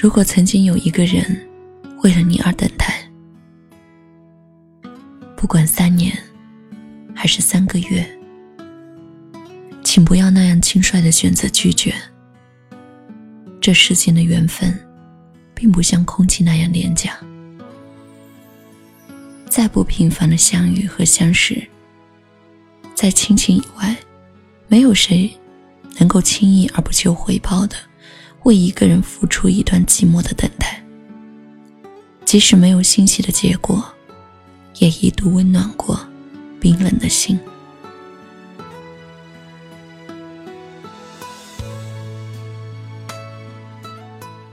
如果曾经有一个人为了你而等待，不管三年还是三个月，请不要那样轻率的选择拒绝。这世间的缘分，并不像空气那样廉价。再不平凡的相遇和相识，在亲情以外，没有谁能够轻易而不求回报的为一个人付出一段寂寞的等待。即使没有欣喜的结果，也一度温暖过冰冷的心。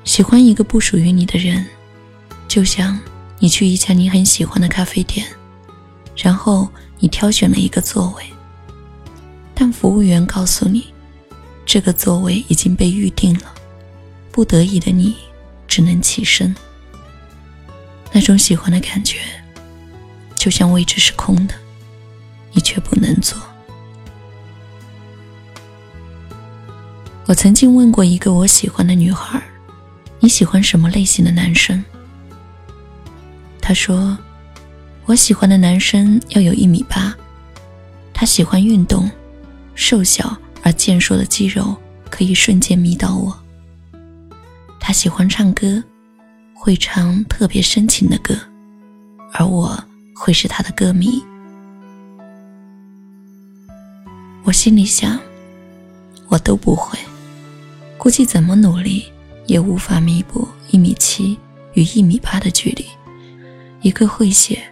喜欢一个不属于你的人，就像你去一家你很喜欢的咖啡店，然后你挑选了一个座位，但服务员告诉你，这个座位已经被预定了，不得已的你只能起身。那种喜欢的感觉，就像位置是空的，你却不能坐。我曾经问过一个我喜欢的女孩。你喜欢什么类型的男生？她说：“我喜欢的男生要有一米八，他喜欢运动，瘦小而健硕的肌肉可以瞬间迷倒我。他喜欢唱歌，会唱特别深情的歌，而我会是他的歌迷。”我心里想，我都不会，估计怎么努力。也无法弥补一米七与一米八的距离，一个会写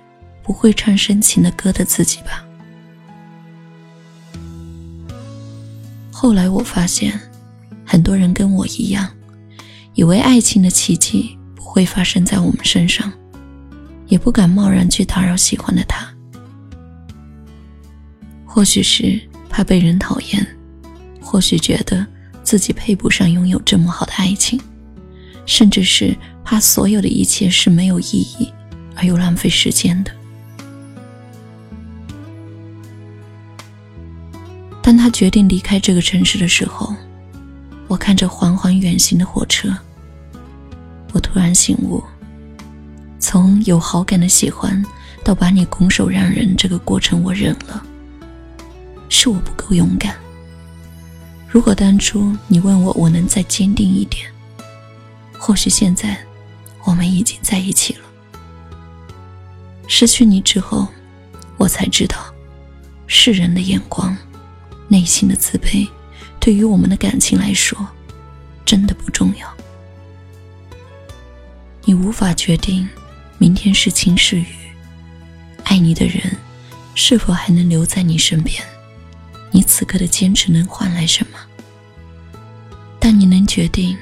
不会唱深情的歌的自己吧。后来我发现，很多人跟我一样，以为爱情的奇迹不会发生在我们身上，也不敢贸然去打扰喜欢的他。或许是怕被人讨厌，或许觉得。自己配不上拥有这么好的爱情，甚至是怕所有的一切是没有意义而又浪费时间的。当他决定离开这个城市的时候，我看着缓缓远行的火车，我突然醒悟：从有好感的喜欢到把你拱手让人，这个过程我忍了，是我不够勇敢。如果当初你问我，我能再坚定一点，或许现在我们已经在一起了。失去你之后，我才知道，世人的眼光、内心的自卑，对于我们的感情来说，真的不重要。你无法决定明天是晴是雨，爱你的人是否还能留在你身边。你此刻的坚持能换来什么？但你能决定，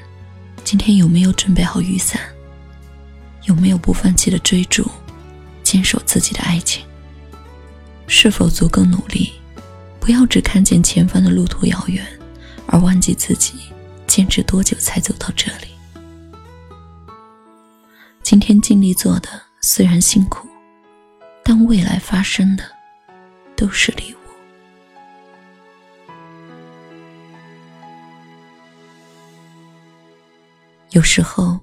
今天有没有准备好雨伞？有没有不放弃的追逐，坚守自己的爱情？是否足够努力？不要只看见前方的路途遥远，而忘记自己坚持多久才走到这里。今天尽力做的虽然辛苦，但未来发生的都是礼物。有时候，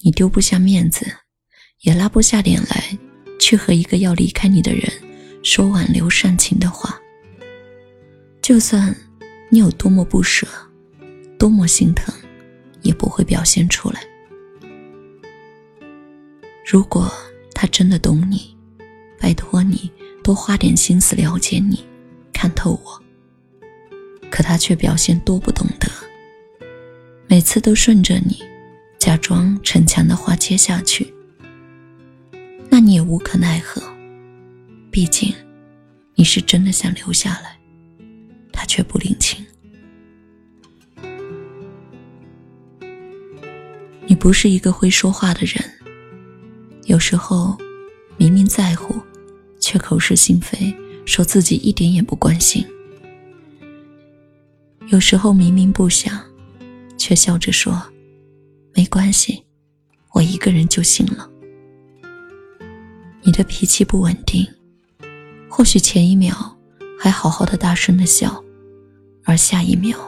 你丢不下面子，也拉不下脸来，去和一个要离开你的人说挽留煽情的话。就算你有多么不舍，多么心疼，也不会表现出来。如果他真的懂你，拜托你多花点心思了解你，看透我。可他却表现多不懂得，每次都顺着你。假装逞强的话接下去，那你也无可奈何。毕竟，你是真的想留下来，却不领情。你不是一个会说话的人，有时候明明在乎，却口是心非，说自己一点也不关心；有时候明明不想，却笑着说。没关系，我一个人就行了。你的脾气不稳定，或许前一秒还好好的大声的笑，而下一秒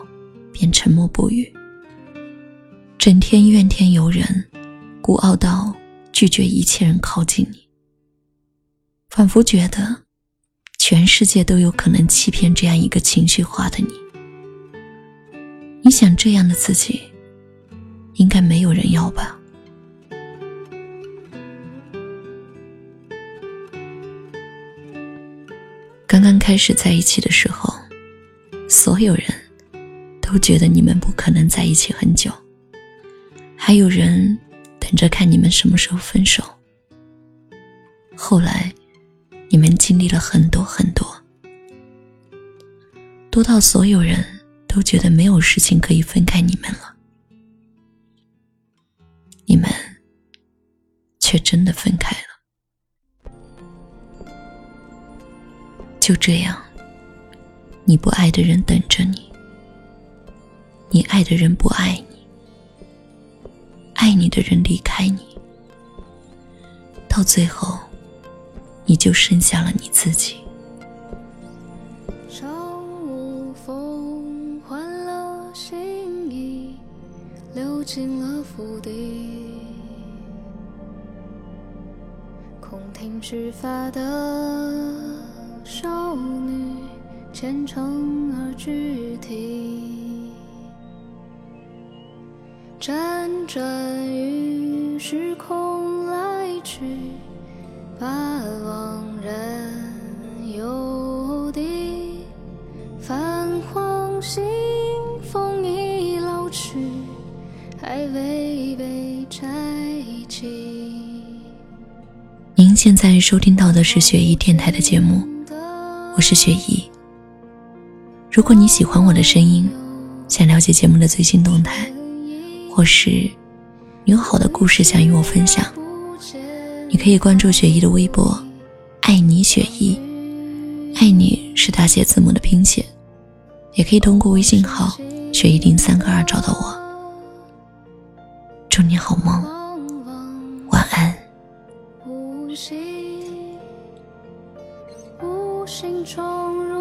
便沉默不语。整天怨天尤人，孤傲到拒绝一切人靠近你，仿佛觉得全世界都有可能欺骗这样一个情绪化的你。你想这样的自己，应该没有人要吧？刚刚开始在一起的时候，所有人都觉得你们不可能在一起很久，还有人等着看你们什么时候分手。后来，你们经历了很多很多，多到所有人都觉得没有事情可以分开你们了，你们却真的分开了。就这样，你不爱的人等着你，你爱的人不爱你，爱你的人离开你，到最后，你就剩下了你自己。朝无风，换了新衣，流进了府邸，空听须发的。少女虔诚而具体，辗转于时空来去，把往人犹地。泛黄信封已老去，还未被拆启。您现在收听到的是雪姨电台的节目。我是雪姨。如果你喜欢我的声音，想了解节目的最新动态，或是你有好的故事想与我分享，你可以关注雪姨的微博“爱你雪姨”，爱你是大写字母的拼写，也可以通过微信号“雪姨零三个二”找到我。祝你好梦，晚安。心闯入你，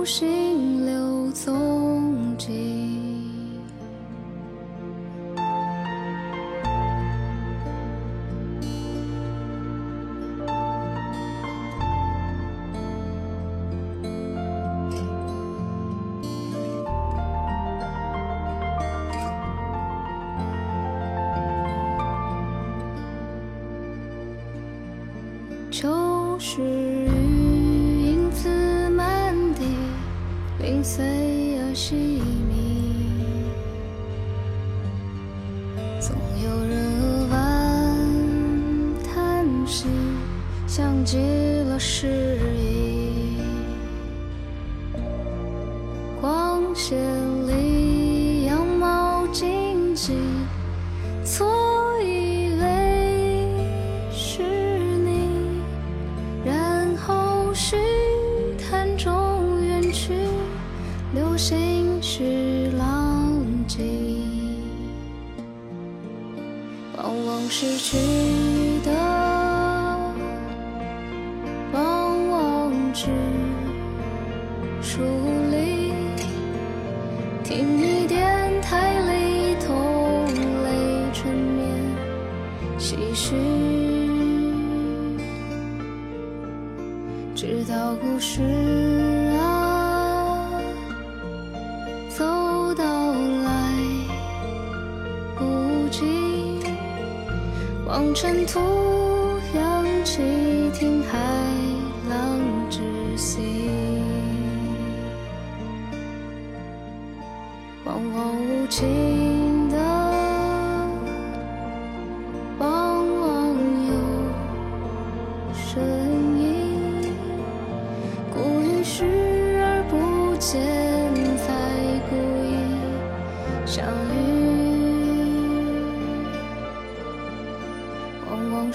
无心留踪迹。秋。是心碎而细密。总有人扼腕叹息，像极了诗意。光线里，羊毛荆棘。失去的，往往只梳理。听你电台里同类沉眠唏嘘，直到故事。望尘土，扬起听海浪之息，茫茫无际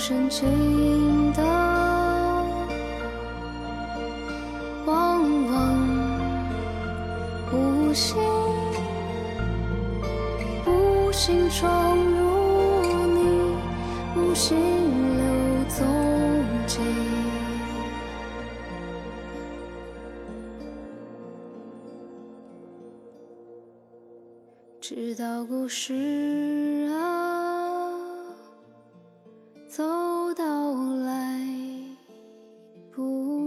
深情的，往往无心，无心闯入你，无心留踪迹。直到故事啊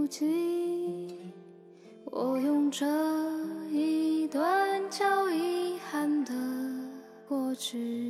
记，我用这一段叫遗憾的过去。